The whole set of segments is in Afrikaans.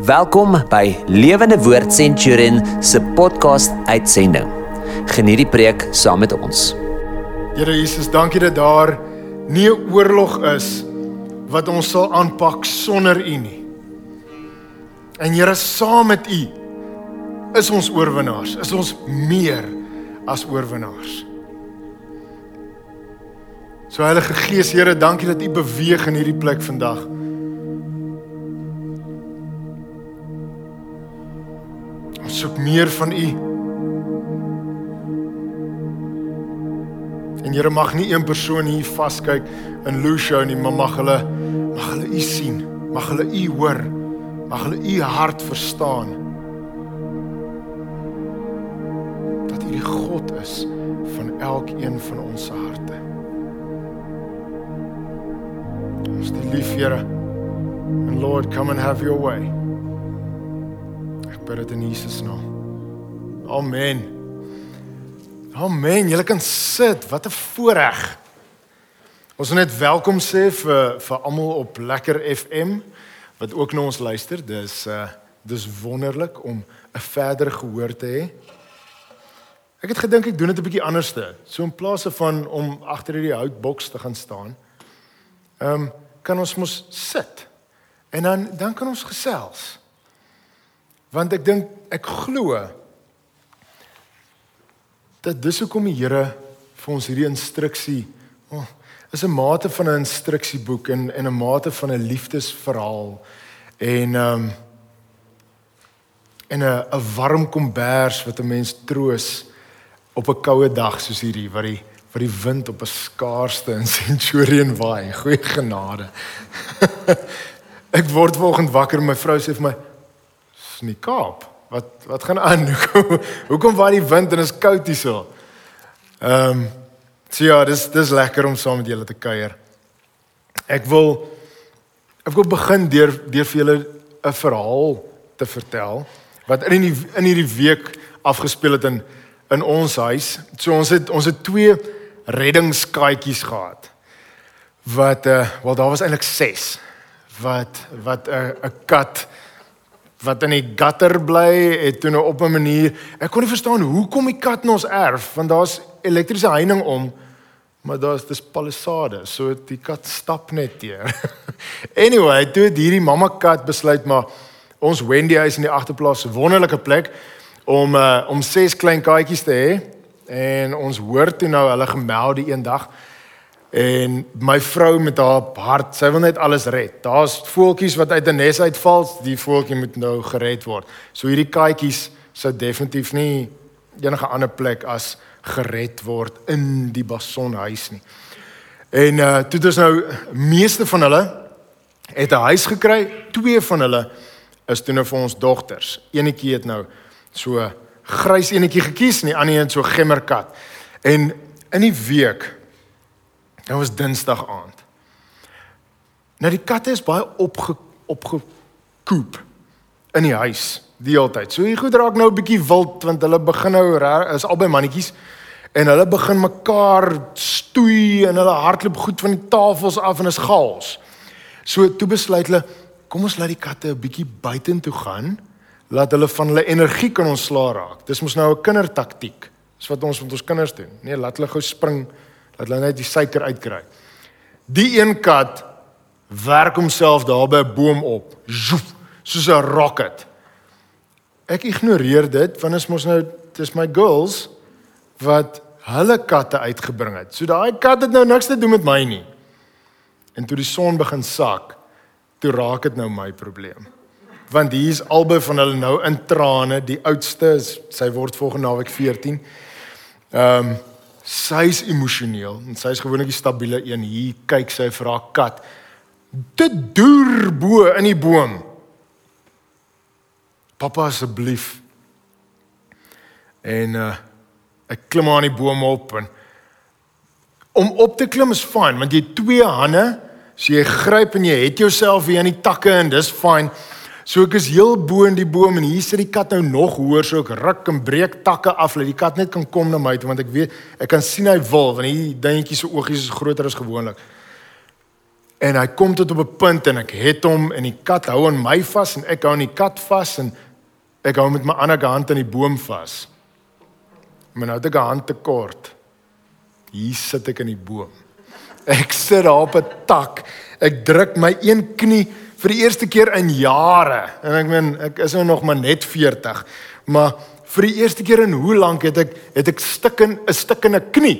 Welkom by Lewende Woord Centurion se podcast uitsending. Geniet die preek saam met ons. Here Jesus, dankie dat daar nie 'n oorlog is wat ons sal aanpak sonder U nie. En Here, saam met U is ons oorwinnaars, is ons meer as oorwinnaars. So Heilige Gees, Here, dankie dat U beweeg in hierdie plek vandag. Ons soek meer van U. En Here mag nie een persoon hier vaskyk in Lucio nie, maar mag hulle mag hulle U sien, mag hulle U hoor, mag hulle U hart verstaan. Dat U die God is van elkeen van ons se harte. Ons die lief Here. And Lord, come and have your way. Ek bid dit in Jesus naam. Amen. Amen. Julle kan sit. Wat 'n voorreg. Ons wil net welkom sê vir vir almal op Lekker FM wat ook na ons luister. Dis uh dis wonderlik om 'n verder gehoor te hê. Ek het gedink ek doen dit 'n bietjie anderste. So in plaas van om agter hierdie houtboks te gaan staan, ehm um, kan ons mos sit. En dan dan kan ons gesels. Want ek dink ek glo dat dis hoekom die Here vir ons hierdie instruksie oh, is 'n mate van 'n instruksieboek en en 'n mate van 'n liefdesverhaal en ehm um, en 'n 'n warm kombers wat 'n mens troos op 'n koue dag soos hierdie wat die wat die wind op 'n skaarste in Centurion waai. Goeie genade. ek word vanoggend wakker en my vrou sê vir my: "Dis nie Kaap." Wat wat gaan aan? Hoekom waai die wind en is koud hierso? Ehm um, so ja, dis dis lekker om saam met julle te kuier. Ek wil ek wil begin deur deur vir julle 'n verhaal te vertel wat in die in hierdie week afgespeel het in in ons huis. So ons het ons het twee reddingskaatjies gehad. Wat uh wel daar was eintlik 6 wat wat 'n uh, 'n kat wat in die gutter bly het toe nou op 'n manier. Ek kon nie verstaan hoekom die kat na ons erf want daar's elektriese heining om, maar daar's dis palissade, so die kat stap net deur. anyway, toe het hierdie mamma kat besluit maar ons Wendy huis in die agterplaas 'n wonderlike plek om uh, om ses klein katjies te hê en ons hoor toe nou hulle gemeld die een dag En my vrou met haar hart, sy wil net alles red. Daar's voeltjies wat uit 'n nes uitval, die voeltjie moet nou gered word. So hierdie katjies sou definitief nie enige ander plek as gered word in die Basonhuis nie. En uh toe dis nou meeste van hulle het 'n huis gekry. Twee van hulle is toe nou vir ons dogters. Eenetjie het nou so grys enetjie gekies en die ander een so gemmerkat. En in die week Dit was Dinsdag aand. Nou die katte is baie opge opgekoop in die huis die hele tyd. So hier goed raak nou 'n bietjie wild want hulle begin nou is albei mannetjies en hulle begin mekaar stoei en hulle hardloop goed van die tafels af en is chaos. So toe besluit hulle kom ons laat die katte 'n bietjie buitentoe gaan laat hulle van hulle energie kan ontslaa raak. Dis mos nou 'n kindertaktiek. Dis wat ons met ons kinders doen. Nee, laat hulle gou spring dat hulle net die suiker uitkry. Die een kat werk homself daar by 'n boom op, zoef, soos 'n rocket. Ek ignoreer dit want is mos nou dis my girls wat hulle katte uitgebring het. So daai kat het nou niks te doen met my nie. En toe die son begin sak, toe raak dit nou my probleem. Want hier is albei van hulle nou in trane, die oudste is sy word volgende naweek 14. Ehm um, Sy's emosioneel en sy's gewoonlik die stabiele een. Hier kyk sy vir haar kat. Dit deur bo in die boom. Pappa asseblief. En uh ek klim aan die boom op en om op te klim is fyn want jy het twee hande, so jy gryp en jy het jouself weer aan die takke en dis fyn. So ek is heel bo in die boom en hier sit die kat nou nog hoër so ek ruk en breek takke af dat die kat net kan kom na my toe want ek weet ek kan sien hy wil want hier dingetjie se oogies is groter as gewoonlik. En hy kom tot op 'n punt en ek het hom en die kat hou aan my vas en ek hou aan die kat vas en ek hou met my ander hand aan die boom vas. Maar nou het ek 'n hand te kort. Hier sit ek in die boom. Ek sit daar op 'n tak. Ek druk my een knie vir die eerste keer in jare. En ek meen ek is nou nog maar net 40. Maar vir die eerste keer in hoe lank het ek het ek stik in 'n stuk in 'n knie.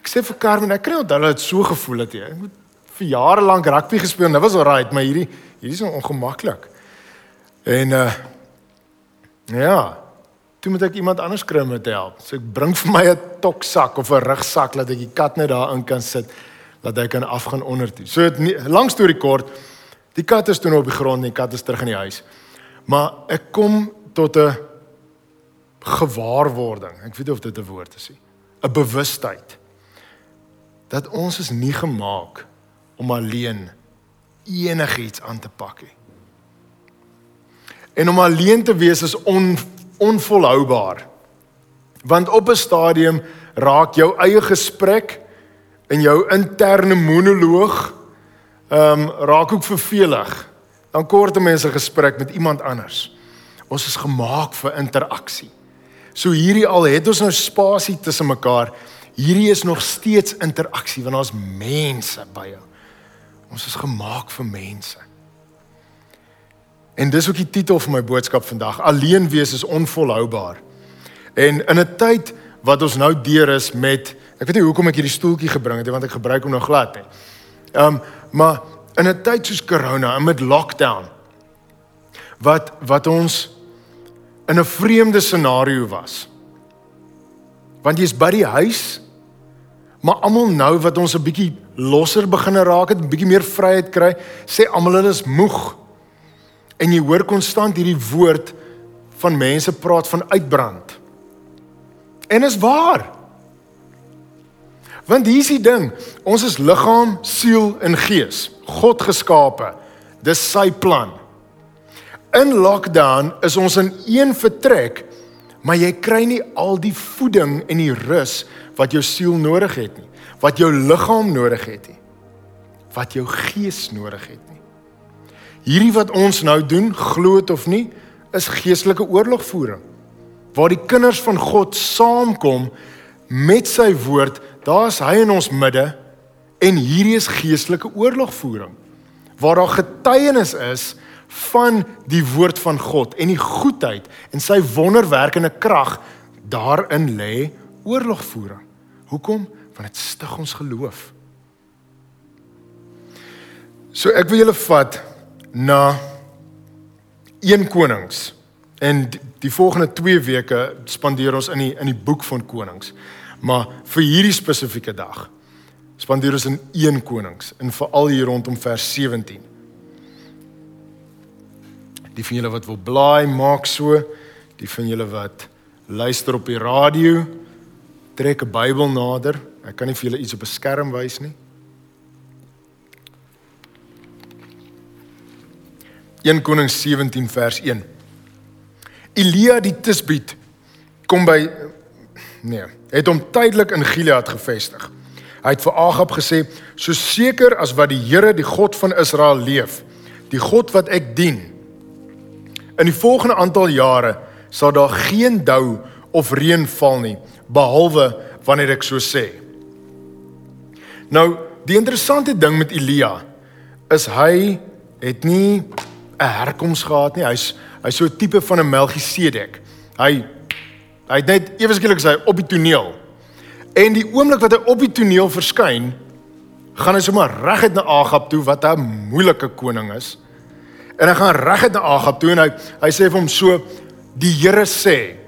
Ek sê vir Carmen, ek kan nie onthou dat so gevoel het nie. Ek het vir jare lank rugby gespeel. Dit was alright, maar hierdie hierdie is ongemaklik. En uh ja, toe moet ek iemand anders kry om te help. So ek bring vir my 'n toksak of 'n rugsak dat ek die kat net daarin kan sit dat hy kan afgaan onder toe. So dit lank storie kort, die kat is toe nou op die grond en die kat is terug in die huis. Maar ek kom tot 'n gewaarwording. Ek weet nie of dit 'n woord is nie. 'n Bewustheid dat ons is nie gemaak om alleen enigiets aan te pak nie. En om alleen te wees is on, onvolhoubaar. Want op 'n stadium raak jou eie gesprek en jou interne monoloog um, raak ook vervelig. Dan kort 'n mens 'n gesprek met iemand anders. Ons is gemaak vir interaksie. So hierdie al het ons nou spasie tussen mekaar hierdie is nog steeds interaksie want daar's mense by jou. Ons is gemaak vir mense. En dis ook die titel van my boodskap vandag. Alleen wees is onvolhoubaar. En in 'n tyd wat ons nou deur is met ek weet nie hoekom ek hierdie stoeltjie gebring het want ek gebruik hom nog glad nie. Ehm um, maar in 'n tyd soos corona en met lockdown wat wat ons in 'n vreemde scenario was. Want jy's by die huis Maar almal nou wat ons 'n bietjie losser begine raak het, 'n bietjie meer vryheid kry, sê almal hulle is moeg. En jy hoor konstant hierdie woord van mense praat van uitbrand. En is waar. Want hier is die ding, ons is liggaam, siel en gees, God geskape. Dis sy plan. In lockdown is ons in een vertrek, maar jy kry nie al die voeding en die rus wat jou siel nodig het nie, wat jou liggaam nodig het nie, wat jou gees nodig het nie. Hierdie wat ons nou doen, glo dit of nie, is geestelike oorlogvoering. Waar die kinders van God saamkom met sy woord, daar's hy in ons midde en hierdie is geestelike oorlogvoering. Waar daar getuienis is van die woord van God en die goedheid en sy wonderwerkende krag daarin lê oorlogvoering. Hoekom? Want dit stig ons geloof. So ek wil julle vat na 1 Konings. En die, volgende 2 weke spandeer ons in die in die boek van Konings. Maar vir hierdie spesifieke dag spandeer ons in 1 Konings en veral hier rondom vers 17. Die van julle wat wil blaai, maak so. Die van julle wat luister op die radio, trek 'n Bybel nader. Ek kan nie vir julle iets op 'n skerm wys nie. 1 Konings 17 vers 1. Elia die Tisbiet kom by nee, het hom tydelik in Gilead gevestig. Hy het vir Agab gesê: "So seker as wat die Here, die God van Israel leef, die God wat ek dien, in die volgende aantal jare sal daar geen dou of reën val nie." behalwe wanneer ek so sê. Nou, die interessante ding met Elia is hy het nie 'n herkoms gehad nie. Hy's hy's so 'n tipe van 'n Melchisedek. Hy hy het net ewe skielik sy op die toneel. En die oomblik wat hy op die toneel verskyn, gaan hy sommer reguit na Agab toe wat 'n moeilike koning is. En hy gaan reguit na Agab toe en hy hy sê vir hom so die Here sê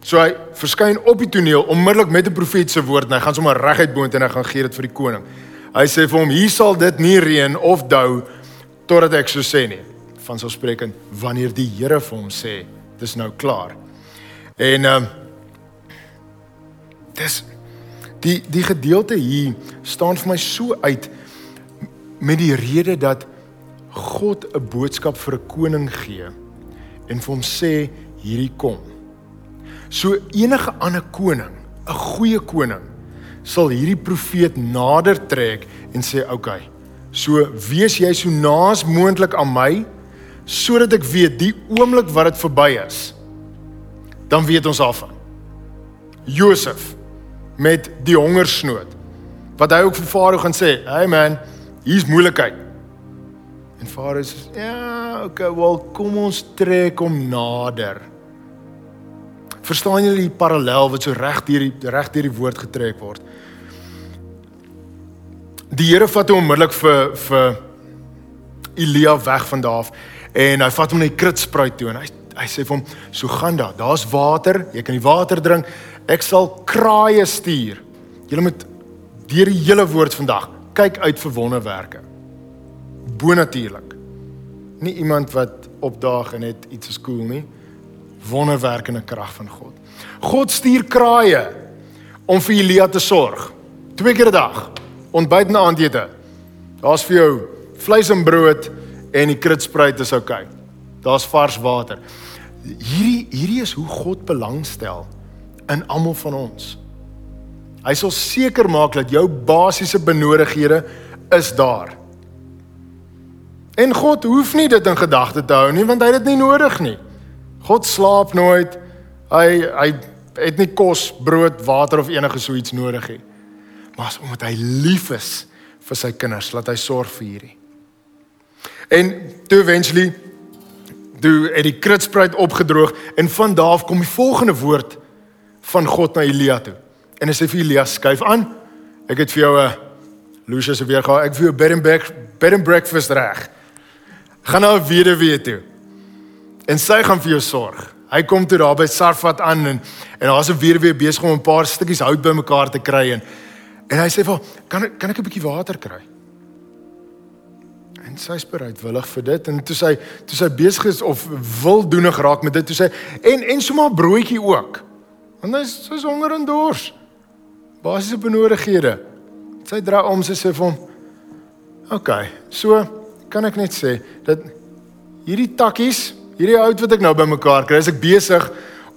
So hy verskyn op die toneel onmiddellik met 'n profeet se woord en hy gaan sommer reguit boontoe en hy gaan gee dit vir die koning. Hy sê vir hom: "Hier sal dit nie reën of dou totdat ek so sê nie." Van so spreekend wanneer die Here vir hom sê, dis nou klaar. En ehm um, dis die die gedeelte hier staan vir my so uit met die rede dat God 'n boodskap vir 'n koning gee en vir hom sê hierdie kom. So enige ander koning, 'n goeie koning, sal hierdie profeet nader trek en sê, "Oké, okay, So wees jy so naas moontlik aan my sodat ek weet die oomblik wat dit verby is. Dan weet ons af. Josef met die hongersnood. Wat hy ook vir Farao gaan sê, "Hey man, hier's moeilikheid." En Farao sê, "Ja, okay, wel kom ons trek hom nader." Verstaan julle die parallel wat so reg deur die reg deur die woord getrek word? Die Here vat hom onmiddellik vir vir Elia weg van daar af en hy vat hom na die kritspruit toe en hy hy sê vir hom, "So gaan daar. Daar's water. Jy kan die water drink. Ek sal kraaie stuur. Julle moet deur die hele woord vandag kyk uit vir wonderwerke. Bonatuurlik. Nie iemand wat opdaag en net iets is cool nie. Wonderwerke en krag van God. God stuur kraaie om vir Elia te sorg. Twee keer 'n dag. Ontbyt en aandete. Daar's vir jou vleis en brood en die kritspruit is oukei. Okay. Daar's vars water. Hierdie hierdie is hoe God belangstel in almal van ons. Hy sal seker maak dat jou basiese benodighede is daar. En God hoef nie dit in gedagte te hou nie want hy het dit nie nodig nie. God slaap nooit. Hy hy het nie kos, brood, water of enige so iets nodig nie. Maar omdat hy lief is vir sy kinders, laat hy sorg vir hierdie. En toe eventually toe het die kritspruit opgedroog en van daar af kom die volgende woord van God na Elia toe. En hy sê vir Elia skuif aan. Ek het vir jou 'n Lucia se weer gehad. Ek vir jou bed and breakfast bed and breakfast reg. Gaan nou weer weer toe. En sy gaan vir jou sorg. Hy kom toe daar by Sarfat aan en en daar's 'n weer besig om 'n paar stukkies hout bymekaar te kry en en hy sê vir kan kan ek 'n bietjie water kry? En sy is bereidwillig vir dit en toe sy toe sy besig is of wil doenig raak met dit toe sy en en sommer broodjie ook. Want hy is so honger en dors. Basiese benodighede. Sy dra om sy sê vir hom: "Oké, okay, so kan ek net sê dat hierdie takkies, hierdie hout wat ek nou bymekaar kry, is ek besig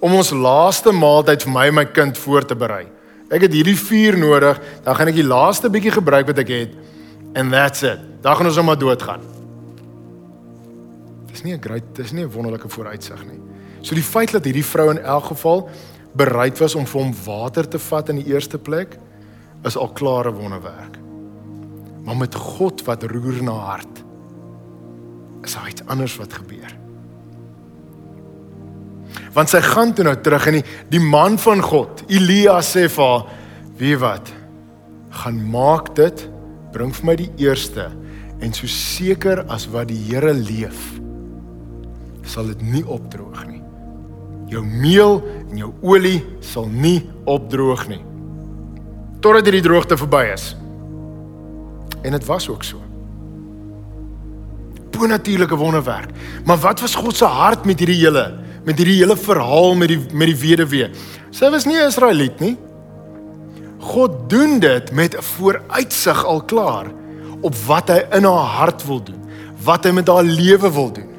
om ons laaste maaltyd vir my en my kind voor te berei. Ek het hierdie vuur nodig, dan gaan ek die laaste bietjie gebruik wat ek het and that's it. Dan gaan ons sommer doodgaan. Dis nie 'n great, dis nie 'n wonderlike vooruitsig nie. So die feit dat hierdie vrou in elk geval bereid was om vir hom water te vat in die eerste plek is al klare wonderwerk. Maar met God wat roer na hart is daar iets anders wat gebeur. Want sy gaan toe nou terug en die, die man van God, Elia sê vir haar, "Wie wat? Gaan maak dit, bring vir my die eerste en so seker as wat die Here leef, sal dit nie opdroog nie." jou meel en jou olie sal nie opdroog nie totdat hierdie droogte verby is. En dit was ook so. Bonatuurlike wonderwerk. Maar wat was God se hart met hierdie hele met hierdie hele verhaal met die met die weduwee? Sy was nie 'n Israeliet nie. God doen dit met 'n vooruitsig al klaar op wat hy in haar hart wil doen, wat hy met haar lewe wil doen.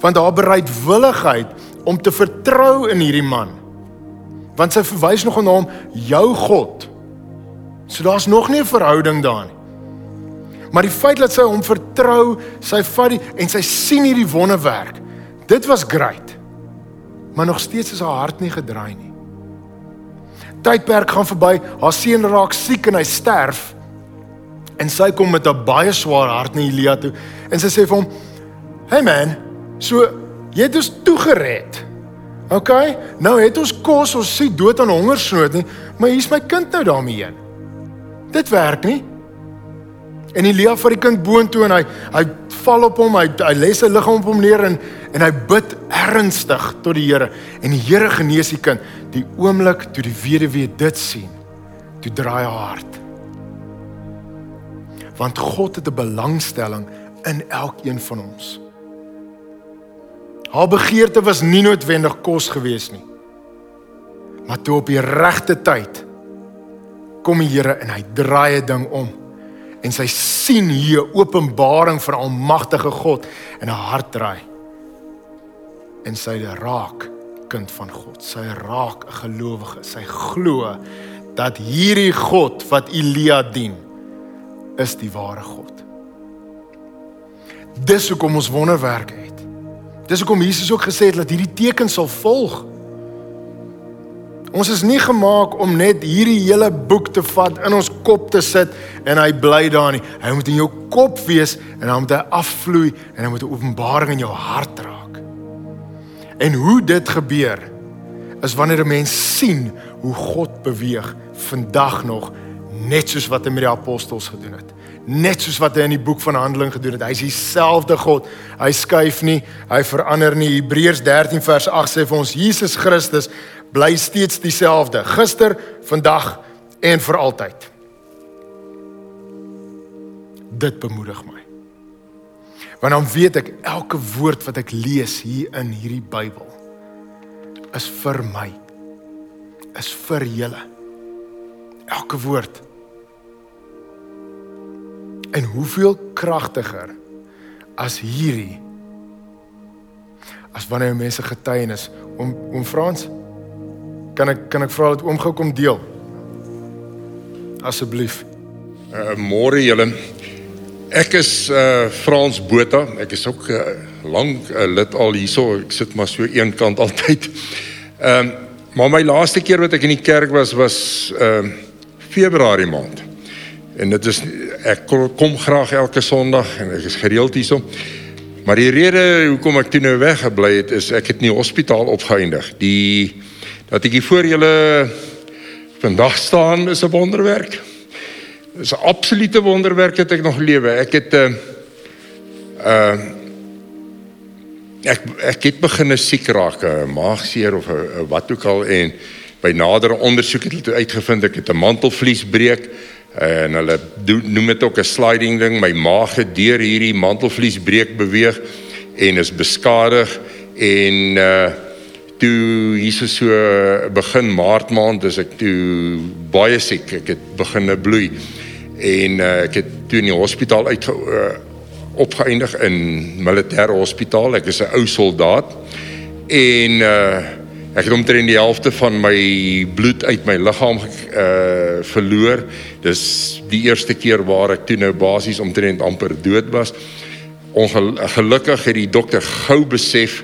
Want haar bereidwilligheid om te vertrou in hierdie man. Want sy verwys nog na hom jou God. So daar's nog nie 'n verhouding daar nie. Maar die feit dat sy hom vertrou, sy vat die en sy sien hierdie wonderwerk. Dit was great. Maar nog steeds is haar hart nie gedraai nie. Tydperk gaan verby, haar seun raak siek en hy sterf. En sy kom met 'n baie swaar hart na Elia toe en sy sê vir hom: "Hey man, so Jy het ons toegered. OK? Nou het ons kos, ons sien dood aan hongersnood nie, maar hier's my kind nou daarmee heen. Dit werk nie. En Elia vat die kind boontoe en hy hy val op hom, hy hy lê sy liggaam op hom neer en en hy bid ernstig tot die Here en die Here genees die kind. Die oomblik toe die weduwee dit sien, toe draai haar hart. Want God het 'n belangstelling in elkeen van ons. Haar begeerte was nie noodwendig kos gewees nie. Maar toe op die regte tyd kom die Here en hy draai 'n ding om en sy sien hier openbaring van almagtige God en haar hart draai. En sy raak kind van God. Sy raak 'n gelowige. Sy glo dat hierdie God wat Elia dien is die ware God. Dis hoekom ons wonderwerke het. Dis hoekom Jesus ook gesê het dat hierdie tekens sal volg. Ons is nie gemaak om net hierdie hele boek te vat in ons kop te sit en hy bly daar nie. Hy moet in jou kop wees en dan moet hy afvloei en hy moet 'n openbaring in jou hart raak. En hoe dit gebeur is wanneer 'n mens sien hoe God beweeg vandag nog net soos wat hy met die apostels gedoen het. Net soos wat hy in die boek van Handelinge gedoen het. Hy is dieselfde God. Hy skuif nie, hy verander nie. Hebreërs 13 vers 8 sê vir ons Jesus Christus bly steeds dieselfde gister, vandag en vir altyd. Dit bemoedig my. Want dan weet ek elke woord wat ek lees hier in hierdie Bybel is vir my. Is vir julle. Elke woord. En hoeveel kragtiger as hierdie as wanneer mense getuienis om om Frans Kan ek kan ek vra dat oom gou kom deel? Asseblief. Uh môre julle. Ek is uh Frans Botha. Ek is ook uh, lank uh, lid al hierso. Ek sit maar so een kant altyd. Ehm uh, maar my laaste keer wat ek in die kerk was was ehm uh, Februarie maand. En dit is ek kom graag elke Sondag en ek is gereeld hierso. Maar die rede hoekom ek toe nou weggebly het is ek het nie hospitaal opgeëindig. Die dat ek hier voor julle vandag staan is 'n wonderwerk. Dis 'n absolute wonderwerk het ek nog lewe. Ek het 'n uh, eh, uh ek ek het begin siek raak, 'n maagseer of 'n wat ook al en by nadere ondersoek het hulle uitgevind ek het 'n mantelvliesbreek en hulle noem dit ook 'n sliding ding. My maag het deur hierdie mantelvliesbreek beweeg en is beskadig. En uh toe Jesus so begin maart maand is ek toe baie siek. Ek het begin bloei. En uh, ek het toe in die hospitaal uit uh, opgeëindig in militêre hospitaal. Ek is 'n ou soldaat. En uh, ek het omtrent die helfte van my bloed uit my liggaam uh, verloor dis die eerste keer waar ek toe nou basies omtrent amper dood was ongelukkig het die dokter gou besef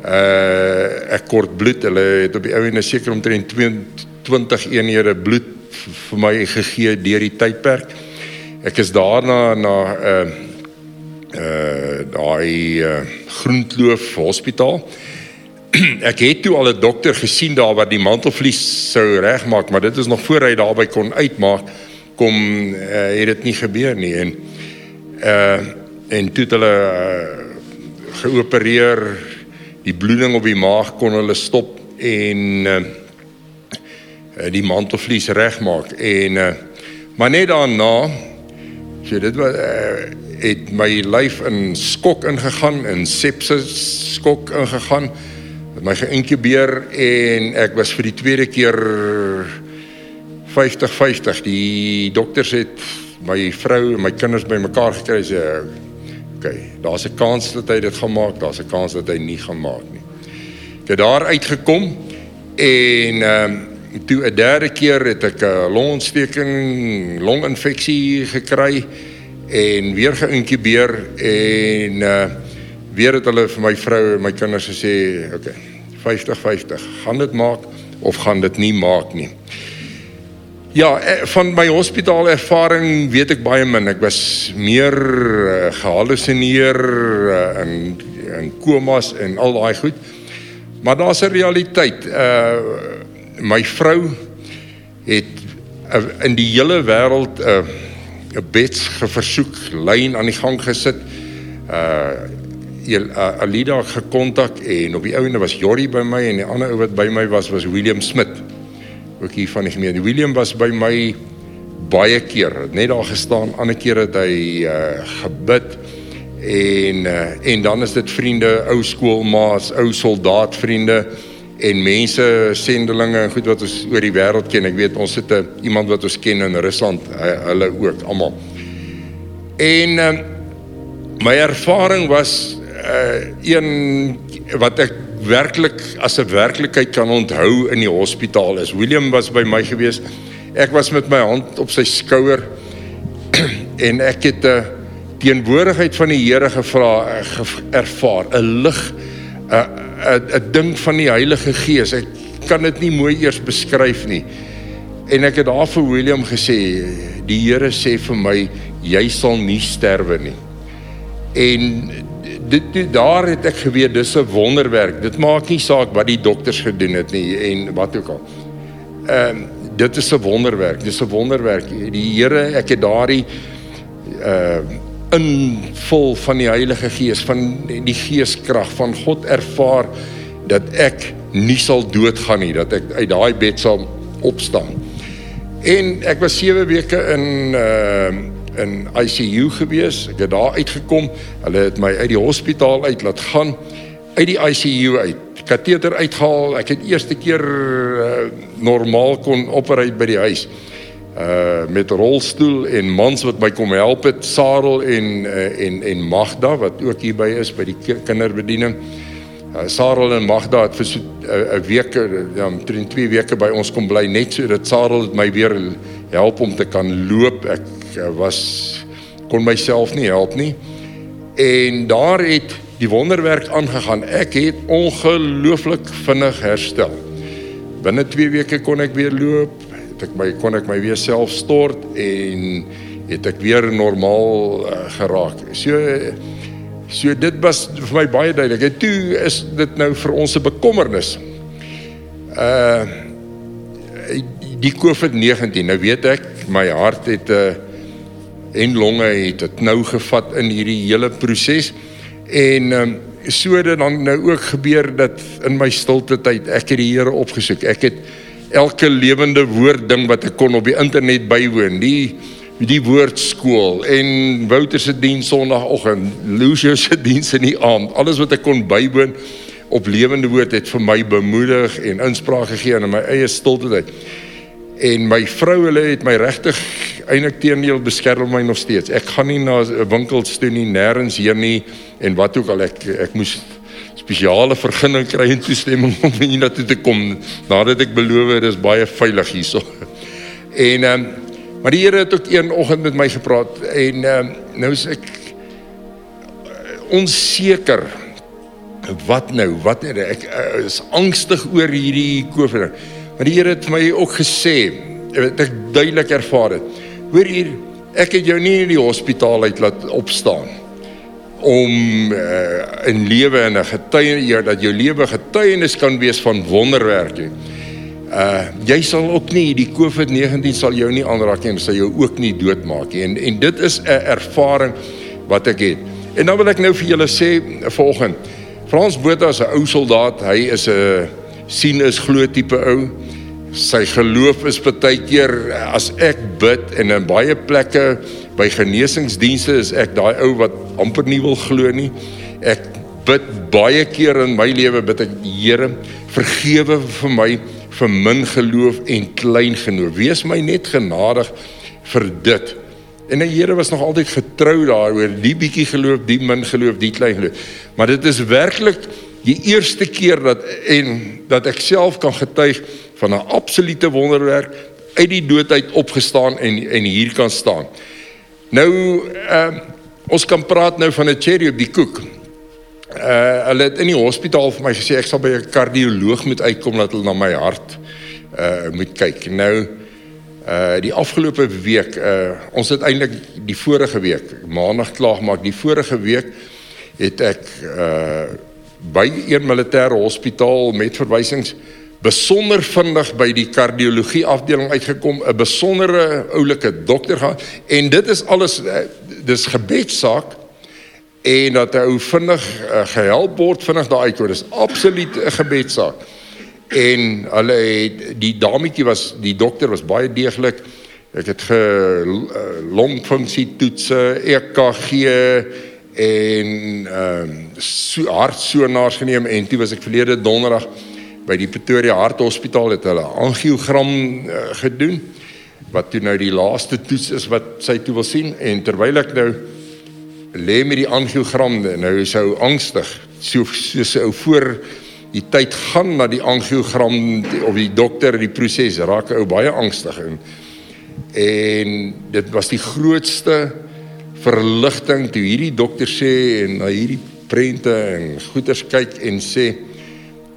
uh ek kort bloed. Hulle het op die ou en seker omtrent 22 eenhede bloed vir my gegee deur die tydperk. Ek is daarna na uh uh daai uh, Groenkloof Hospitaal. ek het toe al 'n dokter gesien daar wat die mantelvlies sou regmaak, maar dit is nog voor hy daarby kon uitmaak kom uh, het dit nie gebeur nie. En uh en toe het hulle uh, geopereer die bloeding op die maag kon hulle stop en uh, die mantelvlies regmaak. En uh, maar net daarna so dit was uh, het my lyf in skok ingegaan in sepsis skok ingegaan het my geïnkubeer en ek was vir die tweede keer 50 50 die dokters het my vrou en my kinders bymekaar gekry sê okay, daar's 'n kans dat hy dit gaan maak, daar's 'n kans dat hy nie gaan maak nie. Ek het daar uitgekom en ehm um, toe 'n derde keer het ek 'n longontsteking, longinfeksie gekry en weer geïnkubeer en uh weer het hulle vir my vrou en my kinders gesê, okay, 50-50, gaan dit maak of gaan dit nie maak nie. Ja, eh, van my hospitaal ervaring weet ek baie min. Ek was meer uh, gehallusineer uh, in in komas en al daai goed. Maar daar's 'n realiteit. Uh my vrou het uh, in die hele wêreld 'n uh, 'n beds geversoek, lyn aan die gang gesit. Uh, Alida gekontak en op die ouene was Jorrie by my en die ander ou wat by my was was William Smit ook hier van die gemeente. William was by my baie keer, net daar gestaan, ander keer het hy uh, gebid en uh, en dan is dit vriende, ou skoolmaats, ou soldaatvriende en mense sendelinge en goed wat ons oor die wêreld ken. Ek weet ons het 'n iemand wat ons ken in Rusland, hulle ook almal. En uh, my ervaring was uh, een wat ek werklik as 'n werklikheid kan onthou in die hospitaal is. William was by my gewees. Ek was met my hand op sy skouer en ek het 'n teenwoordigheid van die Here gevra ervaar, 'n lig 'n 'n 'n ding van die Heilige Gees. Ek kan dit nie mooi eers beskryf nie. En ek het daar vir William gesê, die Here sê vir my, jy sal nie sterwe nie. En dit, dit daar het ek geweet dis 'n wonderwerk. Dit maak nie saak wat die dokters gedoen het nie en wat ook al. Ehm um, dit is 'n wonderwerk. Dis 'n wonderwerk. Die Here, ek het daardie ehm uh, invul van die Heilige Gees, van die geeskrag van God ervaar dat ek nie sal doodgaan nie, dat ek uit daai bed sal opstaan. En ek was 7 weke in ehm uh, in ICU gewees. Ek het daar uitgekom. Hulle het my uit die hospitaal uit laat gaan uit die ICU uit. Kateter uitgehaal. Ek het eerste keer uh, normaal kon opry by die huis. Uh met rolstoel en mans wat my kom help het, Sarel en uh, en en Magda wat ook hier by is by die kinderbediening. Uh, Sarel en Magda het vir so 'n week ja, omtrent 2 weke by ons kom bly net sodat Sarel het my weer help om te kan loop. Ek uh, was kon myself nie help nie. En daar het die wonderwerk aangegaan. Ek het ongelooflik vinnig herstel. Binne 2 weke kon ek weer loop. Het ek my kon ek my weer self stort en het ek weer normaal uh, geraak. So so dit was vir my baie duidelik. En toe is dit nou vir ons 'n bekommernis. Uh die COVID-19. Nou weet ek my hart het 'n uh, en longe het dit nou gevat in hierdie hele proses. En um, so het dan nou ook gebeur dat in my stilte tyd ek het die Here opgesoek. Ek het elke lewende woord ding wat ek kon op die internet bywoon. Die die woordskool en Wouter se diens Sondagoggend, Lucio se diens in die aand. Alles wat ek kon bywoon op lewende woord het vir my bemoedig en inspraak gegee in my eie stilte tyd. En my vrou hulle het my regtig eintlik teenoor beskerm my nog steeds. Ek gaan nie na winkels toe nie, nêrens hier nie en wat ook al ek ek moes spesiale vergunning kry en toestemming om hier na toe te kom nadat ek beloof het dis baie veilig hierso. En ehm um, maar die Here het ook een oggend met my gepraat en ehm um, nou is ek onseker wat nou wat ek is angstig oor hierdie COVID. Maar die Here het my ook gesê, wat ek duidelik ervaar het. Hoor hier, ek het jou nie in die hospitaal uit laat opstaan om uh, in lewe en 'n getuie dat jou lewe getuienis kan wees van wonderwerke. Uh jy sal ook nie die COVID-19 sal jou nie aanraak en sal jou ook nie doodmaak nie. En en dit is 'n ervaring wat ek het. En dan wil ek nou vir julle sê volgende. Frans Botha is 'n ou soldaat. Hy is 'n sien is glo tipe ou sy geloof is baie keer as ek bid en in baie plekke by genesingsdienste is ek daai ou wat amper nie wil glo nie. Ek bid baie keer in my lewe bid ek Here vergewe vir my vir min geloof en klein geloof. Wees my net genadig vir dit. En die Here was nog altyd getrou daaroor, die bietjie geloof, die min geloof, die klein geloof. Maar dit is werklik die eerste keer dat en dat ek self kan getuig van 'n absolute wonderwerk uit die dood uit opgestaan en en hier kan staan. Nou ehm uh, ons kan praat nou van 'n cherry op die koek. Uh hulle het in die hospitaal vir my gesê ek sal by 'n kardioloog moet uitkom dat hulle na my hart uh moet kyk. Nou uh die afgelope week uh ons het eintlik die vorige week maandag klaar gemaak. Die vorige week het ek uh by een militêre hospitaal met verwysings besonder vinnig by die kardiologie afdeling uitgekom, 'n besondere oulike dokter gehad en dit is alles eh, dis gebedsaak en dat hy ou vinnig uh, gehelp word vinnig daar uitkom. Dis absoluut 'n gebedsaak. En hulle het die dametjie was die dokter was baie deeglik. Ek het ge uh, longfunksie toetse, EKG en ehm uh, so hartsonaars geneem en toe was ek verlede donderdag by die Pretoria Hart Hospitaal het hulle angiogram uh, gedoen wat toe nou die laaste toets is wat sy toe wil sien. En terwyl ek nou lê met die angiogram nou is hy angstig. So soos hy voor die tyd gaan na die angiogram of die dokter die proses raak ou baie angstig en en dit was die grootste verligting toe hierdie dokter sê en na hierdie prente en goeters kyk en sê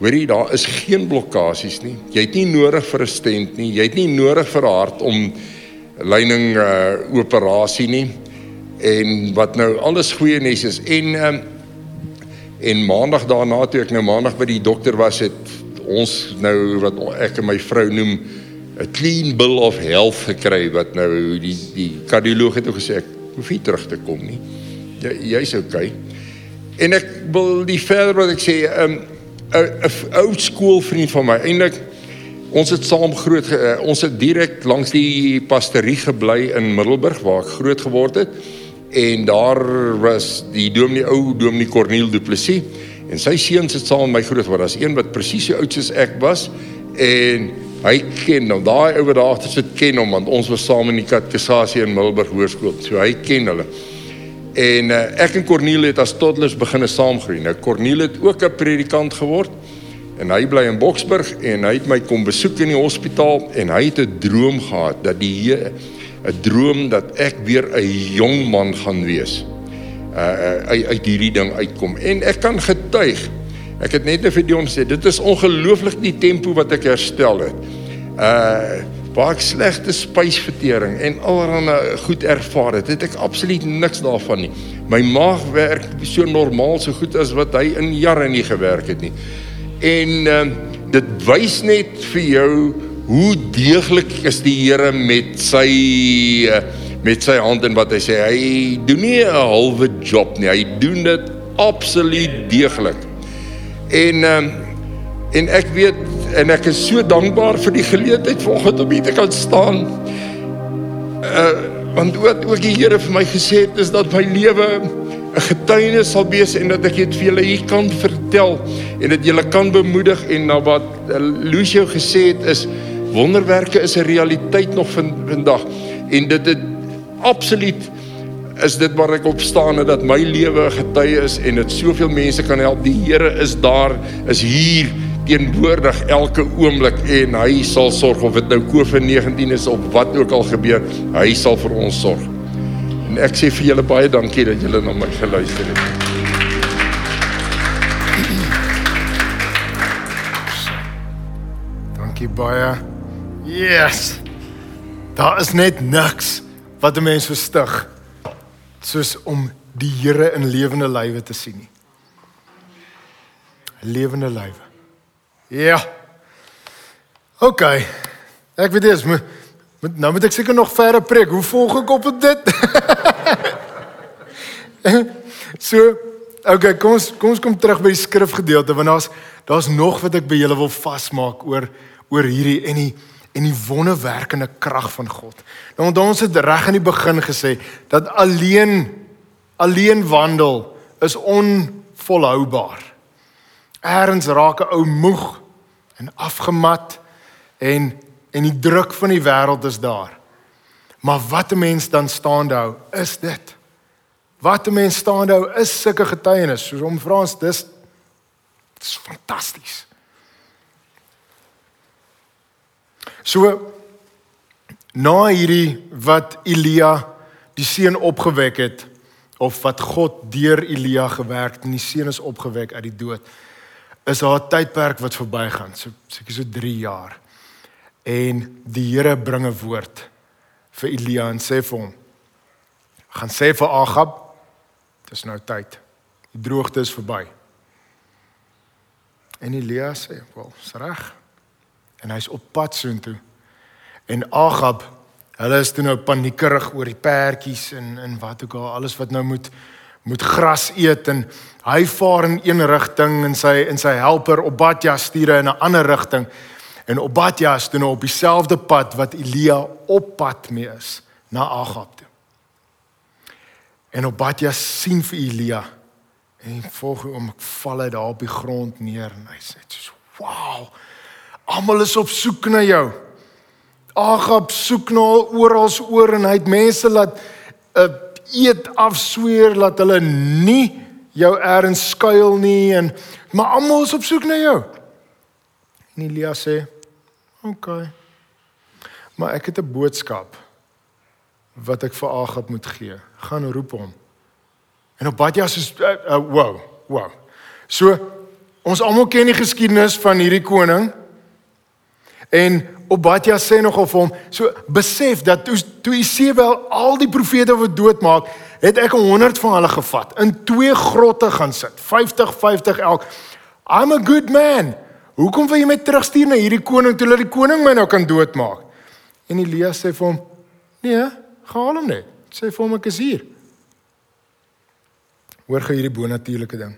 hoorie daar is geen blokkades nie. Jy het nie nodig vir 'n stent nie. Jy het nie nodig vir 'n hart om lyning uh, operasie nie. En wat nou alles goeie nes is en um, en maandag daarna toe ek nou maandag by die dokter was het ons nou wat ek en my vrou noem 'n clean bill of health gekry wat nou die die kardioloog het ook gesê ek hoef nie terug te kom nie. Jy jy's okay. En ek wil die verder wat ek sê, 'n um, 'n ou skoolvriend van my, eintlik ons het saam groot uh, ons het direk langs die pastorie gebly in Middelburg waar ek groot geword het. En daar was die dominee ou dominee Corneel Du Plessis en sy seuns het saam met my groot geword. Daar's een wat presies so oud soos ek was en hy ken hom. Daai ou wat daar agter sit ken hom want ons was saam in die katekisasie in Middelburg Hoërskool. So hy ken hulle. En uh, ek en Cornelie het as toddlers begine saamgroei. Nou Cornelie het ook 'n predikant geword en hy bly in Boksburg en hy het my kom besoek in die hospitaal en hy het 'n droom gehad dat die 'n droom dat ek weer 'n jong man gaan wees. Uh uit uit hierdie ding uitkom en ek kan getuig Ek het net vir Dion sê, dit is ongelooflik die tempo wat ek herstel het. Uh waar ek slegte spysvertering en allerlei goed ervaar het, het ek absoluut niks daarvan nie. My maag werk so normaal so goed as wat hy in jare nie gewerk het nie. En uh dit wys net vir jou hoe deeglik is die Here met sy uh, met sy hand en wat hy sê hy doen nie 'n halwe job nie. Hy doen dit absoluut deeglik. En um, en ek weet en ek is so dankbaar vir die geleentheid vanoggend om hier te kan staan. Uh want wat ook die Here vir my gesê het is dat my lewe 'n getuienis sal wees en dat ek dit vir julle hier kan vertel en dat julle kan bemoedig en na wat uh, Lucio gesê het is wonderwerke is 'n realiteit nog van vandag en dit het absoluut is dit waar ek op staan en dat my lewe 'n getuie is en dit soveel mense kan help. Die Here is daar, is hier teenwoordig elke oomblik en hy sal sorg of dit nou COVID-19 is of wat ook al gebeur, hy sal vir ons sorg. En ek sê vir julle baie dankie dat julle na my geluister het. Dankie baie. Yes. Daar is net niks wat 'n mens verstig soos om die Here in lewende lywe te sien nie. Lewende lywe. Ja. OK. Ek weet dis moet nou moet ek seker nog verder preek. Hoe volg ek op dit? so, OK, kom ons kom ons kom terug by die skrifgedeelte want daar's daar's nog wat ek by julle wil vasmaak oor oor hierdie en die en die wonderwerkende krag van God. Nou onthou ons het reg aan die begin gesê dat alleen alleen wandel is onvolhoubaar. Eerens raak 'n ou moeg en afgemat en en die druk van die wêreld is daar. Maar wat 'n mens dan staande hou, is dit. Wat 'n mens staande hou is sulke getuienis, soos om Frans dis dis fantasties. So na hierdie wat Elia die seun opgewek het of wat God deur Elia gewerk en die seun is opgewek uit die dood is daar 'n tydperk wat verbygaan so seker so 3 jaar. En die Here bring 'n woord vir Elia en sê vir hom gaan sê vir Agab dis nou tyd. Die droogte is verby en Elia sê wel is reg. En hy's op pad soontoe. En Agab, hulle is toe nou paniekerig oor die perdjies en en wat ook al alles wat nou moet moet gras eet en hy vaar in een rigting en sy en sy helper Obadja stuur in 'n ander rigting. En Obadja is toe nou op dieselfde pad wat Elia op pad mee is na Agab toe. En Obadja sien vir Elia en volg hom, val hy daar op die grond neer en hy sê: "Wow, Almal is op soek na jou. Agab soek na al oral oor en hy het mense laat 'n uh, eet afsweer dat hulle nie jou eers skuil nie en maar almal is op soek na jou. En Elia sê: "Oké. Okay. Maar ek het 'n boodskap wat ek vir Agab moet gee. Gaan roep hom. En Obadja sê uh, uh, wow, wow. So ons almal ken die geskiedenis van hierdie koning. En Obadja sê nogal vir hom, so besef dat toe toe Isebel al die profete wat doodmaak, het ek 100 van hulle gevat in twee grotte gaan sit. 50 50 elk. I'm a good man. Hoekom wil jy my terugstuur na hierdie koning toe dat die koning my nou kan doodmaak? En Elia sê vir hom: "Nee, gaan hom net. Sê vir hom ek is hier." Hoor gou hierdie bonatuurlike ding.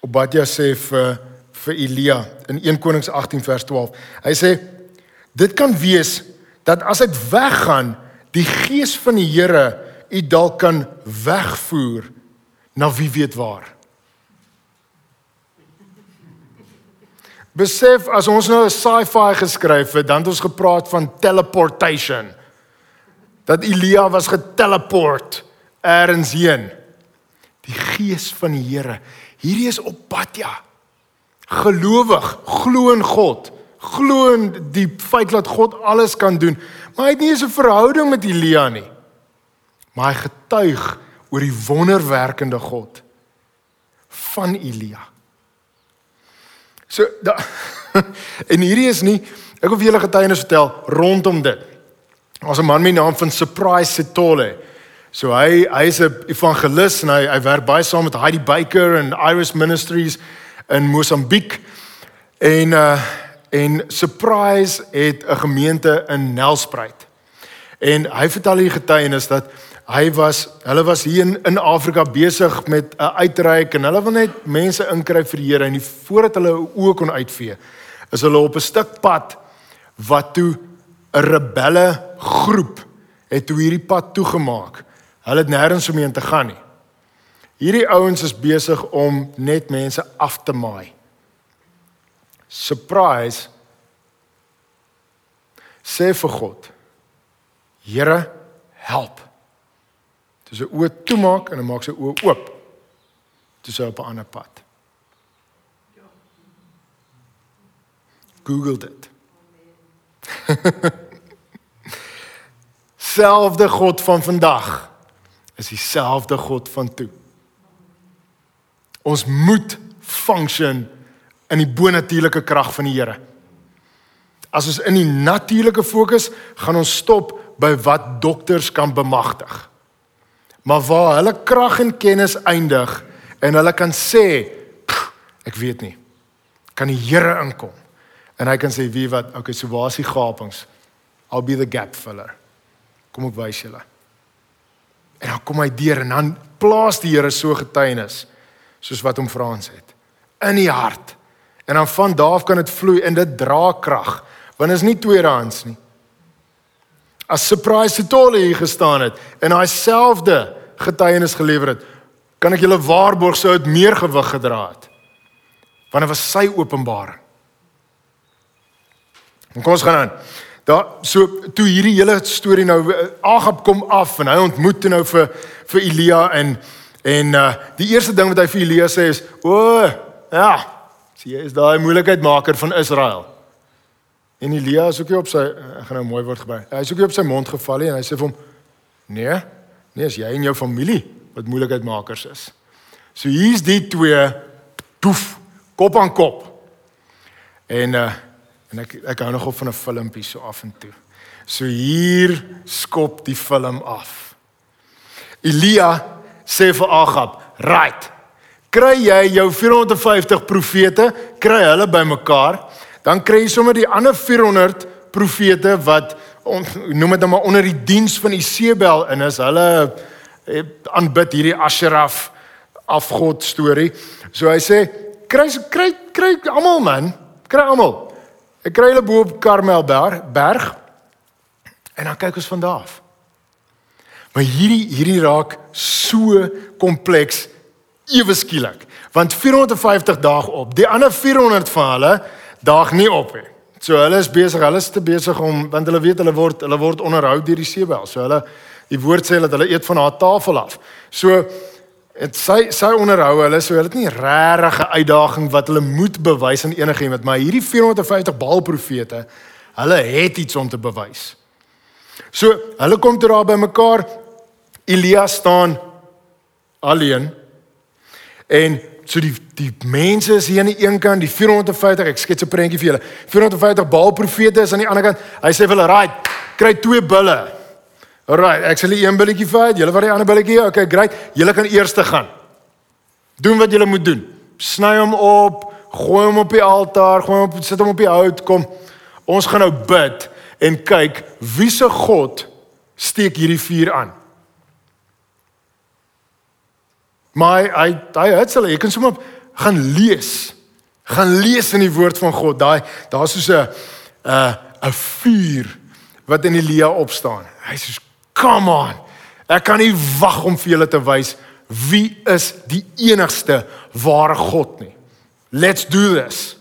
Obadja sê vir vir Elia in 1 Konings 18 vers 12. Hy sê dit kan wees dat as dit weggaan, die gees van die Here u dalk kan wegvoer na wie weet waar. Besef as ons nou 'n sci-fi geskryf het, dan het ons gepraat van teleportation. Dat Elia was geteleport eers heen. Die gees van die Here. Hierdie is op pad ja gelowig, glo in God, glo in die feit dat God alles kan doen. Maar hy het nie 'n verhouding met Elia nie. Maar hy getuig oor die wonderwerkende God van Elia. So da, en hierdie is nie ek wil vir julle getuienis vertel rondom dit. Daar's 'n man met die naam van Surprise Setole. So hy hy's 'n evangelis en hy hy werk baie saam met Heidi Baker en Iris Ministries in Mosambiek en uh en surprise het 'n gemeente in Nelspruit. En hy vertel hier getuienis dat hy was hulle was hier in, in Afrika besig met 'n uitreik en hulle wil net mense inkry vir die Here en voordat hulle oë kon uitvee is hulle op 'n stuk pad wat toe 'n rebelle groep het toe hierdie pad toegemaak. Hulle het nêrens om heen te gaan nie. Hierdie ouens is besig om net mense af te maai. Surprise. Sê vir God. Here, help. Dis 'n oë toemaak en hy maak sy oë oop. Dis op 'n ander pad. Google dit. Selfde God van vandag is dieselfde God van toe. Ons moet function in die bonatuurlike krag van die Here. As ons in die natuurlike fokus, gaan ons stop by wat dokters kan bemagtig. Maar waar hulle krag en kennis eindig en hulle kan sê ek weet nie, kan die Here inkom. En hy kan sê wie wat, okay, so waar is die gapings? I'll be the gap filler. Kom ek wys julle. En dan kom hy deur en dan plaas die Here so getuienis soos wat hom Frans het in die hart. En dan van daar af kan dit vloei en dit dra krag want is nie tweedehands nie. As surprise Sitole hier gestaan het en hy selfde getuienis gelewer het, kan ek julle waarborg sou dit meer gewig gedra het. Want dit was sy openbaring. En kom ons gaan aan. Daar so toe hierdie hele storie nou Agab kom af en hy ontmoet nou vir vir Elia en En uh die eerste ding wat hy vir Elia sê is: "O, ja, sien jy is daai moeilikheidmaker van Israel." En Elia is ook nie op sy ek gaan nou mooi word gebruik. Hy is ook nie op sy mond geval nie en hy sê vir hom: "Nee, nee, is jy en jou familie wat moeilikheidmakers is." So hier's die twee poef kop aan kop. En uh en ek ek hou nog op van 'n filmpie so af en toe. So hier skop die film af. Elia sê vir Agab, "Right. Kry jy jou 450 profete, kry hulle bymekaar, dan kry jy sommer die ander 400 profete wat on, noem dit nou maar onder die diens van Isebel in is. Hulle eh, aanbid hierdie Asheraf afgod storie. So hy sê, kry kry kry almal man, kry almal. Ek kry hulle bo op Karmelberg berg. En dan kyk ons van daar af. Maar hierdie hierdie raak so kompleks ewe skielik. Want 450 daag op. Die ander 400 van hulle daag nie op nie. So hulle is besig, hulle is te besig om want hulle weet hulle word hulle word onderhou deur die seebel. So hulle die woord sê dat hulle eet van haar tafel af. So dit sy sy onderhou hulle so hulle het nie regtig 'n uitdaging wat hulle moet bewys aan enigiemand, maar hierdie 450 Baal profete, hulle het iets om te bewys. So, hulle kom toe daar by mekaar. Elia staan alleen. En so die die mense is hier aan die een kant, die 450, ek skets 'n prentjie vir julle. 450 Baal profete is aan die ander kant. Hy sê vir hulle, "Right, kry twee bulle." Alright, ek sal die een billetjie vat, julle vat die ander billetjie. Okay, great. Julle kan eers te gaan. Doen wat julle moet doen. Sny hom op, gooi hom op die altaar, gooi hom op, sit hom op die hout, kom. Ons gaan nou bid en kyk wie se God steek hierdie vuur aan. Maar hy hy, het hulle, jy kan sommer gaan lees. Gaan lees in die woord van God. Daai daar's soos 'n 'n 'n vuur wat in Elia opstaan. Hy sê, "Come on. Ek kan nie wag om vir julle te wys wie is die enigste ware God nie. Let's do this."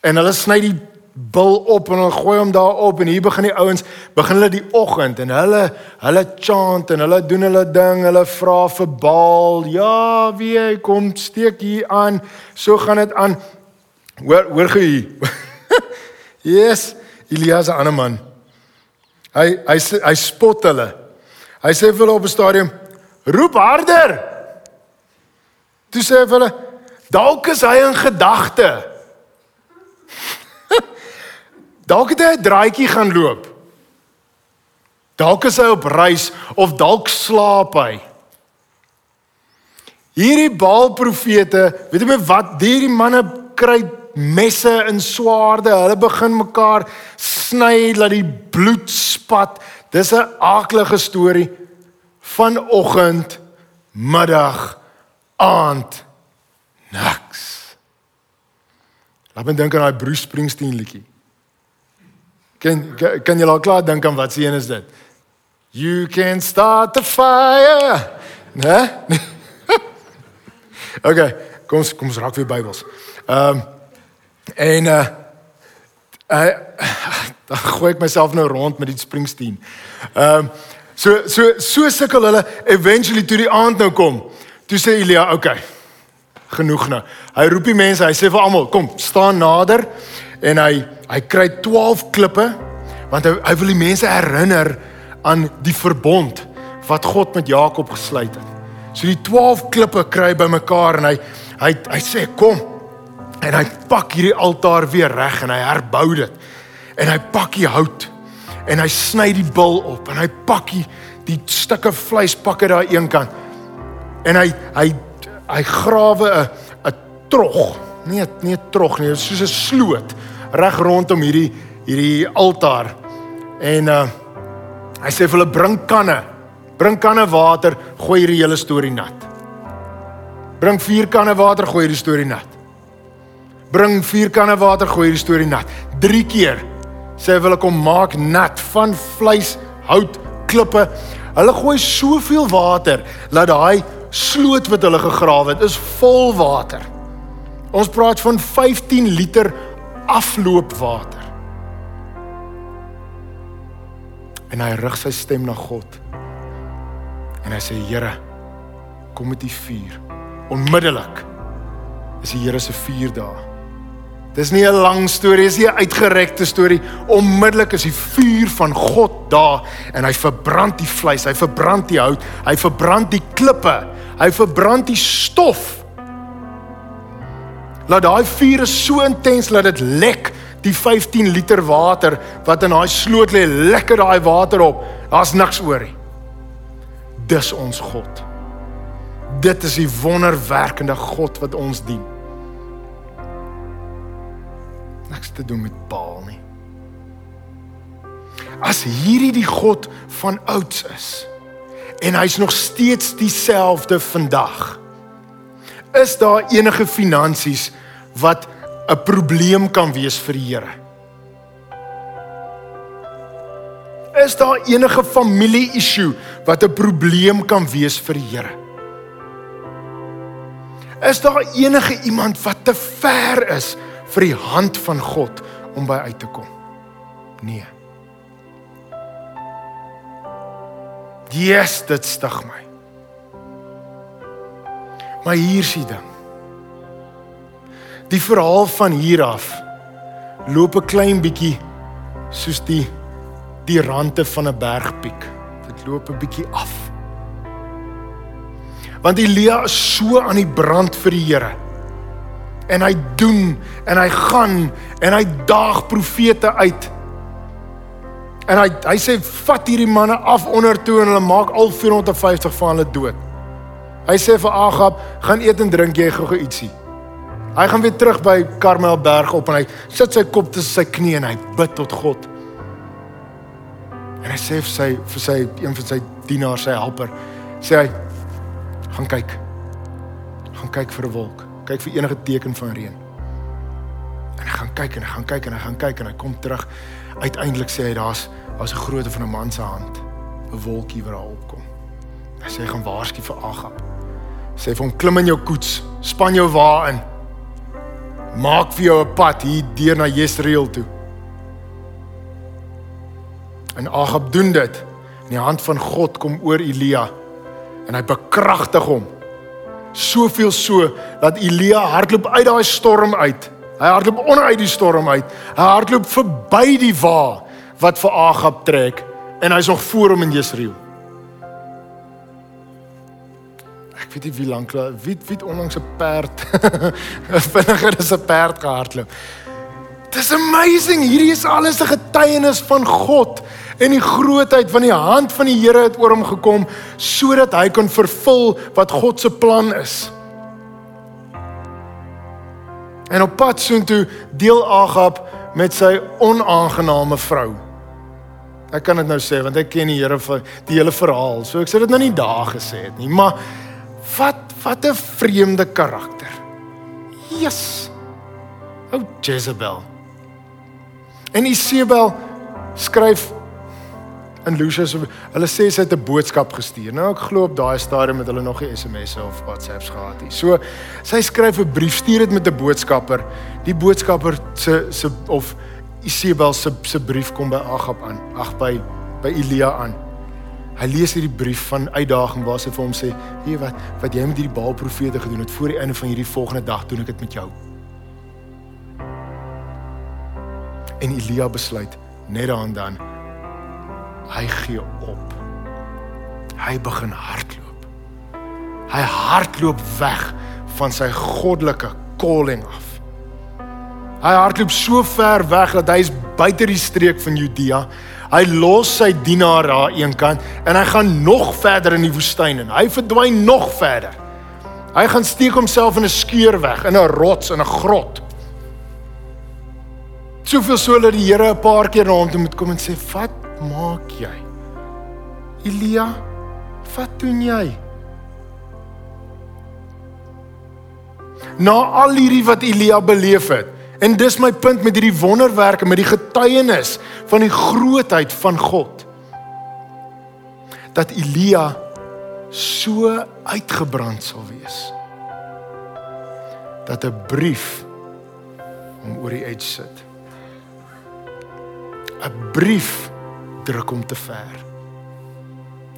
En hulle sny die bil op en hulle gooi hom daar op en hier begin die ouens begin hulle die oggend en hulle hulle chant en hulle doen hulle ding hulle vra vir Baal ja wie hy kom steek hier aan so gaan dit aan. Hoor hoor gee yes Elias 'n ander man. Hy hy hy spot hulle. Hy sê vir hulle op 'n stadium roep harder. Toe sê hulle dalk is hy in gedagte Dalk het hy 'n draaitjie gaan loop. Dalk is hy op reis of dalk slaap hy. Hierdie Baal profete, weet jy wat, hierdie manne kry messe en swaarde. Hulle begin mekaar sny dat die bloed spat. Dis 'n aaklige storie vanoggend, middag, aand, niks. Laat my dink aan daai Bruce Springsteen liedjie. Kan kan jy al klaar dink aan wat se een is dit? You can start the fire. Né? okay, kom kom ons raak weer Bybels. Ehm um, en uh uh dan gooi ek myself nou rond met die Springsteen. Ehm um, so so so sukkel hulle eventually toe die aand nou kom. Toe sê Elia, okay. Genoeg nou. Hy roep die mense, hy sê vir almal, kom, staan nader en hy hy kry 12 klippe want hy hy wil die mense herinner aan die verbond wat God met Jakob gesluit het. So die 12 klippe kry bymekaar en hy hy hy sê kom en hy pak hierdie altaar weer reg en hy herbou dit. En hy pak die hout en hy sny die bil op en hy pak die, die stukke vleis pak uit daai een kant. En hy hy hy grawe 'n 'n trog. Nee, nee trog nie, soos 'n sloot reg rondom hierdie hierdie altaar. En uh hy sê vir hulle bring kanne. Bring kanne water, gooi hierdie hele storie nat. Bring vier kanne water, gooi hierdie storie nat. Bring vier kanne water, gooi hierdie storie nat. 3 keer sê hulle kom maak nat van vleis, hout, klippe. Hulle gooi soveel water dat daai sloot wat hulle gegrawe het, is vol water. Ons praat van 15 liter afloopwater. En hy rig sy stem na God. En hy sê Here, kom met die vuur. Onmiddellik is die Here se vuur daar. Dis nie 'n lang storie, dis nie 'n uitgerekte storie. Onmiddellik is die vuur van God daar en hy verbrand die vleis, hy verbrand die hout, hy verbrand die klippe, hy verbrand die stof Laat daai vuur is so intens dat dit lek die 15 liter water wat in daai sloot lê, lekker daai water op. Daar's niks oor nie. Dis ons God. Dit is die wonderwerkende God wat ons dien. Niks te doen met Baal nie. As hierdie die God van ouds is en hy's nog steeds dieselfde vandag is daar enige finansies wat 'n probleem kan wees vir die Here? Is daar enige familie issue wat 'n probleem kan wees vir die Here? Is daar enige iemand wat te ver is vir die hand van God om by uit te kom? Nee. Jesus, dit stig my. Maar hier is die ding. Die verhaal van hier af loop 'n klein bietjie soos die die rande van 'n bergpiek. Dit loop 'n bietjie af. Want Elia is so aan die brand vir die Here. En hy doen en hy gaan en hy daag profete uit. En hy hy sê vat hierdie manne af onder toe en hulle maak al 450 van hulle dood. Hy sê vir Agab, gaan eet en drink jy gou-gou ietsie. Hy gaan weer terug by Karmelberg op en hy sit sy kop tussen sy knieë en hy bid tot God. En hy sê vir sy vir sy een van sy dienaars, sy helper, sê hy gaan kyk. Gaan kyk vir 'n wolk. Kyk vir enige teken van reën. En hy gaan kyk en hy gaan kyk en hy gaan kyk en hy kom terug. Uiteindelik sê hy daar's daar's 'n grootte van 'n man se hand, 'n wolkie wat daar opkom. Hy sê hy gaan waarsku vir Agab. Sê vir hom klim in jou koets, span jou wa in. Maak vir jou 'n pad hier deur na Jesreel toe. En Agab doen dit. En die hand van God kom oor Elia en hy bekragtig hom. Soveel so dat Elia hardloop uit daai storm uit. Hy hardloop onder uit die storm uit. Hy hardloop verby die wa wat vir Agab trek en hy's nog voor hom in Jesreel. Weet nie wie lank wie wie onlangs 'n perd vinniger as 'n perd gehardloop. Dis amazing. Hierdie is alles 'n getuienis van God en die grootheid van die hand van die Here het oor hom gekom sodat hy kan vervul wat God se plan is. En op pad soontoe deel Agab met sy onaangename vrou. Ek kan dit nou sê want ek ken die Here vir die hele verhaal. So ek sê dit nou nie daar gesê het nie, maar wat wat 'n vreemde karakter. Jesus. Ou Jezebel. En Isabel skryf in Lucius hulle sê sy het 'n boodskap gestuur. Nou ek glo op daai stadium het hulle nog nie SMS'e of WhatsApps gehad nie. So sy skryf 'n brief, stuur dit met 'n boodskapper. Die boodskapper se se of Isabel se se brief kom by Agab aan. Ag by by Elia aan. Hy lees hierdie brief van uitdaging waar sy vir hom sê: "Weet wat wat jy met hierdie Baal profete gedoen het voor die einde van hierdie volgende dag doen ek dit met jou." En Elia besluit net daaraan dan hy gee op. Hy begin hardloop. Hy hardloop weg van sy goddelike calling af. Hy hardloop so ver weg dat hy is buite die streek van Judea. Hy los sy dienaar daar eenkant en hy gaan nog verder in die woestyn en hy verdwyn nog verder. Hy gaan steek homself in 'n skeur weg in 'n rots in 'n grot. Soveel so dat die Here 'n paar keer na hom toe moet kom en sê: "Wat maak jy? Elia, wat doen jy?" Na al hierdie wat Elia beleef het, En dis my punt met hierdie wonderwerke met die getuienis van die grootheid van God. Dat Elia so uitgebrand sal wees. Dat 'n brief hom oor die edge sit. 'n Brief druk hom te ver.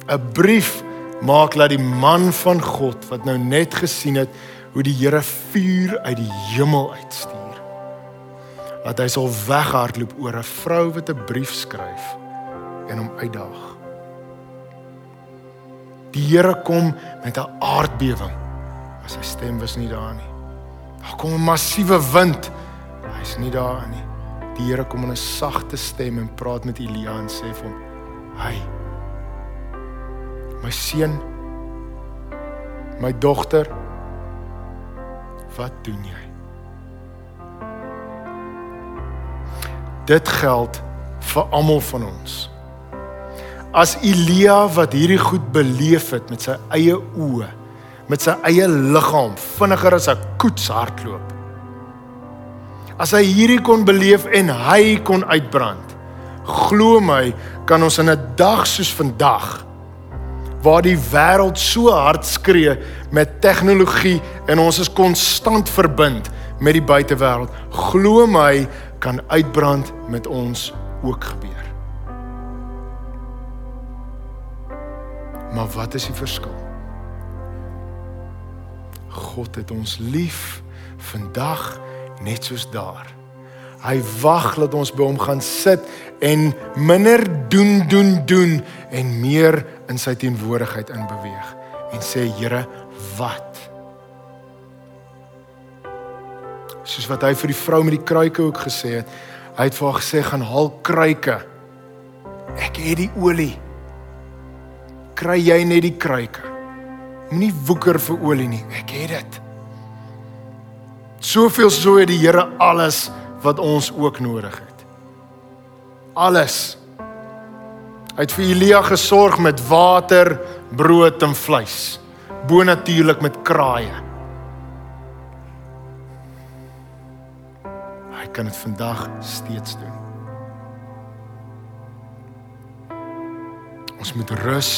'n Brief maak dat die man van God wat nou net gesien het hoe die Here vuur uit die hemel uitstuur dat hy sal weghardloop oor 'n vrou wat 'n brief skryf en hom uitdaag. Die Here kom met 'n aardbewing. Maar sy stem was nie daar nie. Daar kom 'n massiewe wind. Hy's nie daar nie. Die Here kom in 'n sagte stem en praat met Elia en sê vir hom: "Hy My seun, my dogter, wat doen jy?" Dit geld vir almal van ons. As Elia wat hierdie goed beleef het met sy eie oë, met sy eie liggaam, vinniger as 'n koets hardloop. As hy hierdie kon beleef en hy kon uitbrand. Glo my, kan ons in 'n dag soos vandag waar die wêreld so hard skree met tegnologie en ons is konstant verbind met die buitewêreld. Glo my, kan uitbrand met ons ook gebeur. Maar wat is die verskil? God het ons lief vandag net soos daar. Hy wag dat ons by hom gaan sit en minder doen doen doen en meer in sy teenwoordigheid inbeweeg en sê Here, wat? Soos wat hy vir die vrou met die kruike ook gesê het. Hy het vir haar gesê gaan haal kruike. Ek het die olie. Kry jy net die kruike? Moenie woeker vir olie nie. Ek het dit. Soveel so het die Here alles wat ons ook nodig het. Alles. Hy het vir Elia gesorg met water, brood en vleis. Bonatuurlik met kraaie. Hy kan dit vandag steeds doen. Ons moet rus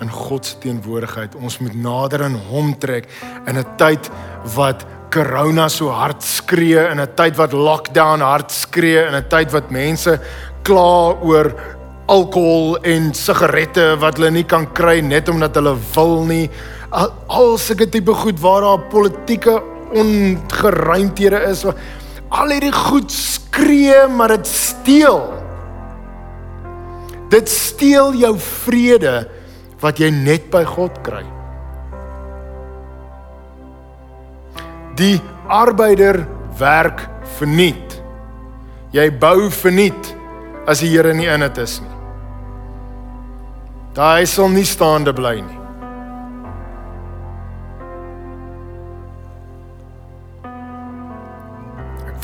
in God se teenwoordigheid. Ons moet nader aan hom trek in 'n tyd wat corona so hard skree in 'n tyd wat lockdown hard skree in 'n tyd wat mense kla oor alkohol en sigarette wat hulle nie kan kry net omdat hulle wil nie al, al sulke tipe goed waar daar politieke ongeruimthede is al hierdie goed skree maar dit steel dit steel jou vrede wat jy net by God kry Die arbeider werk verniet. Jy bou verniet as die Here nie in dit is nie. Daai sal nie staande bly nie.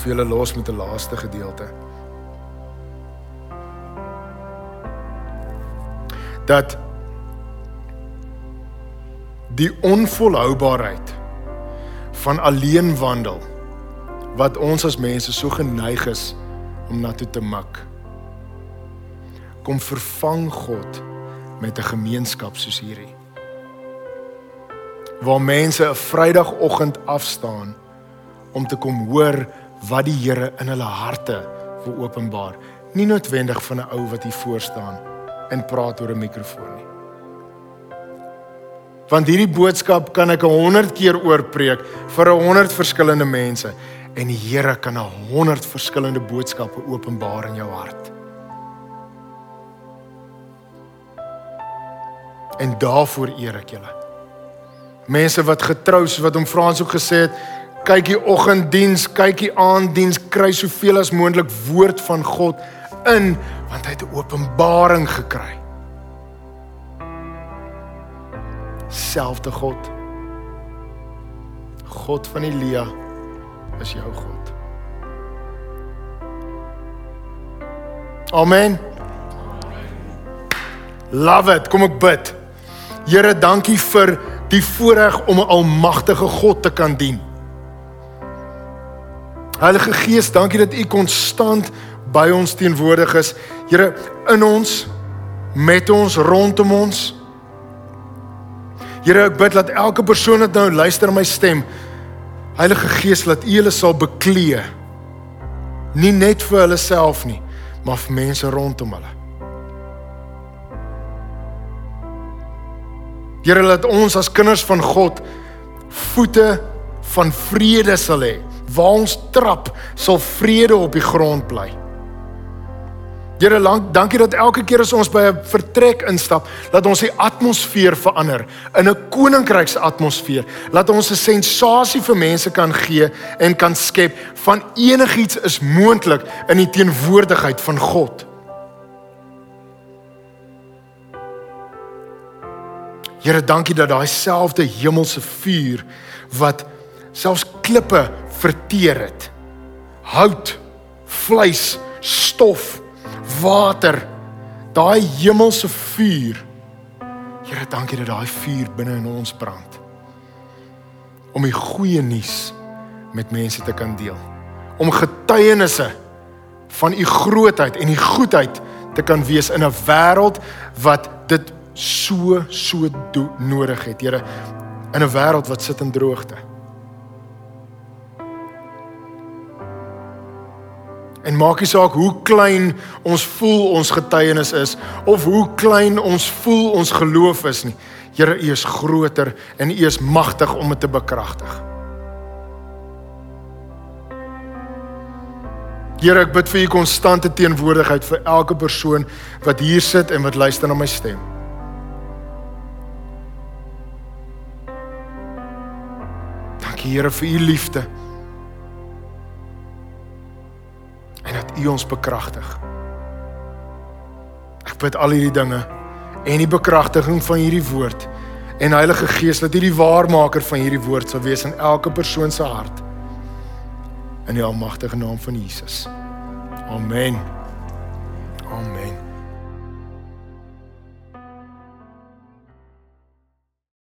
Vir julle los met 'n laaste gedeelte. Dat die onvolhoubaarheid van alleen wandel wat ons as mense so geneig is om na toe te mik. Kom vervang God met 'n gemeenskap soos hierdie. Waar mense 'n Vrydagoggend afstaan om te kom hoor wat die Here in hulle harte wil openbaar, nie noodwendig van 'n ou wat hier voor staan en praat oor 'n mikrofoon nie. Want hierdie boodskap kan ek 100 keer oorpreek vir 100 verskillende mense en die Here kan 100 verskillende boodskappe openbaar in jou hart. En daarvoor eer ek julle. Mense wat getrou is wat hom Frans ook gesê het, kyk die oggenddiens, kyk die aanddiens, kry soveel as moontlik woord van God in want hy het 'n openbaring gekry. selfde God. God van Elia is jou God. Amen. Love it. Kom ek bid. Here, dankie vir die voorreg om 'n almagtige God te kan dien. Heilige Gees, dankie dat U konstant by ons teenwoordig is. Here, in ons, met ons, rondom ons. Here, ek bid dat elke persoon wat nou luister na my stem, Heilige Gees, laat U hulle sal beklee. Nie net vir hulle self nie, maar vir mense rondom hulle. Here, laat ons as kinders van God voete van vrede sal hê. Waar ons trap, sal vrede op die grond bly. Here, dankie dat elke keer as ons by 'n vertrek instap, dat ons die atmosfeer verander in 'n koninkryks atmosfeer. Laat ons 'n sensasie vir mense kan gee en kan skep van enigiets is moontlik in die teenwoordigheid van God. Here, dankie dat daai selfde hemelse vuur wat selfs klippe verteer het. Hout, vleis, stof water, daai hemelse vuur. Here, dankie dat daai vuur binne in ons brand. Om die goeie nuus met mense te kan deel. Om getuienisse van u grootheid en u goedheid te kan wees in 'n wêreld wat dit so so nodig het. Here, in 'n wêreld wat sit in droogte. En maak nie saak hoe klein ons voel ons getuienis is of hoe klein ons voel ons geloof is nie. Here, U is groter en U is magtig om dit te bekragtig. Here, ek bid vir u konstante teenwoordigheid vir elke persoon wat hier sit en wat luister na my stem. Dankie Here vir u liefde. En dat u ons bekragtig. Ek bid al hierdie dinge en die bekragtiging van hierdie woord en Heilige Gees dat U die waarmaker van hierdie woord sal wees in elke persoon se hart. In die almagtige naam van Jesus. Amen.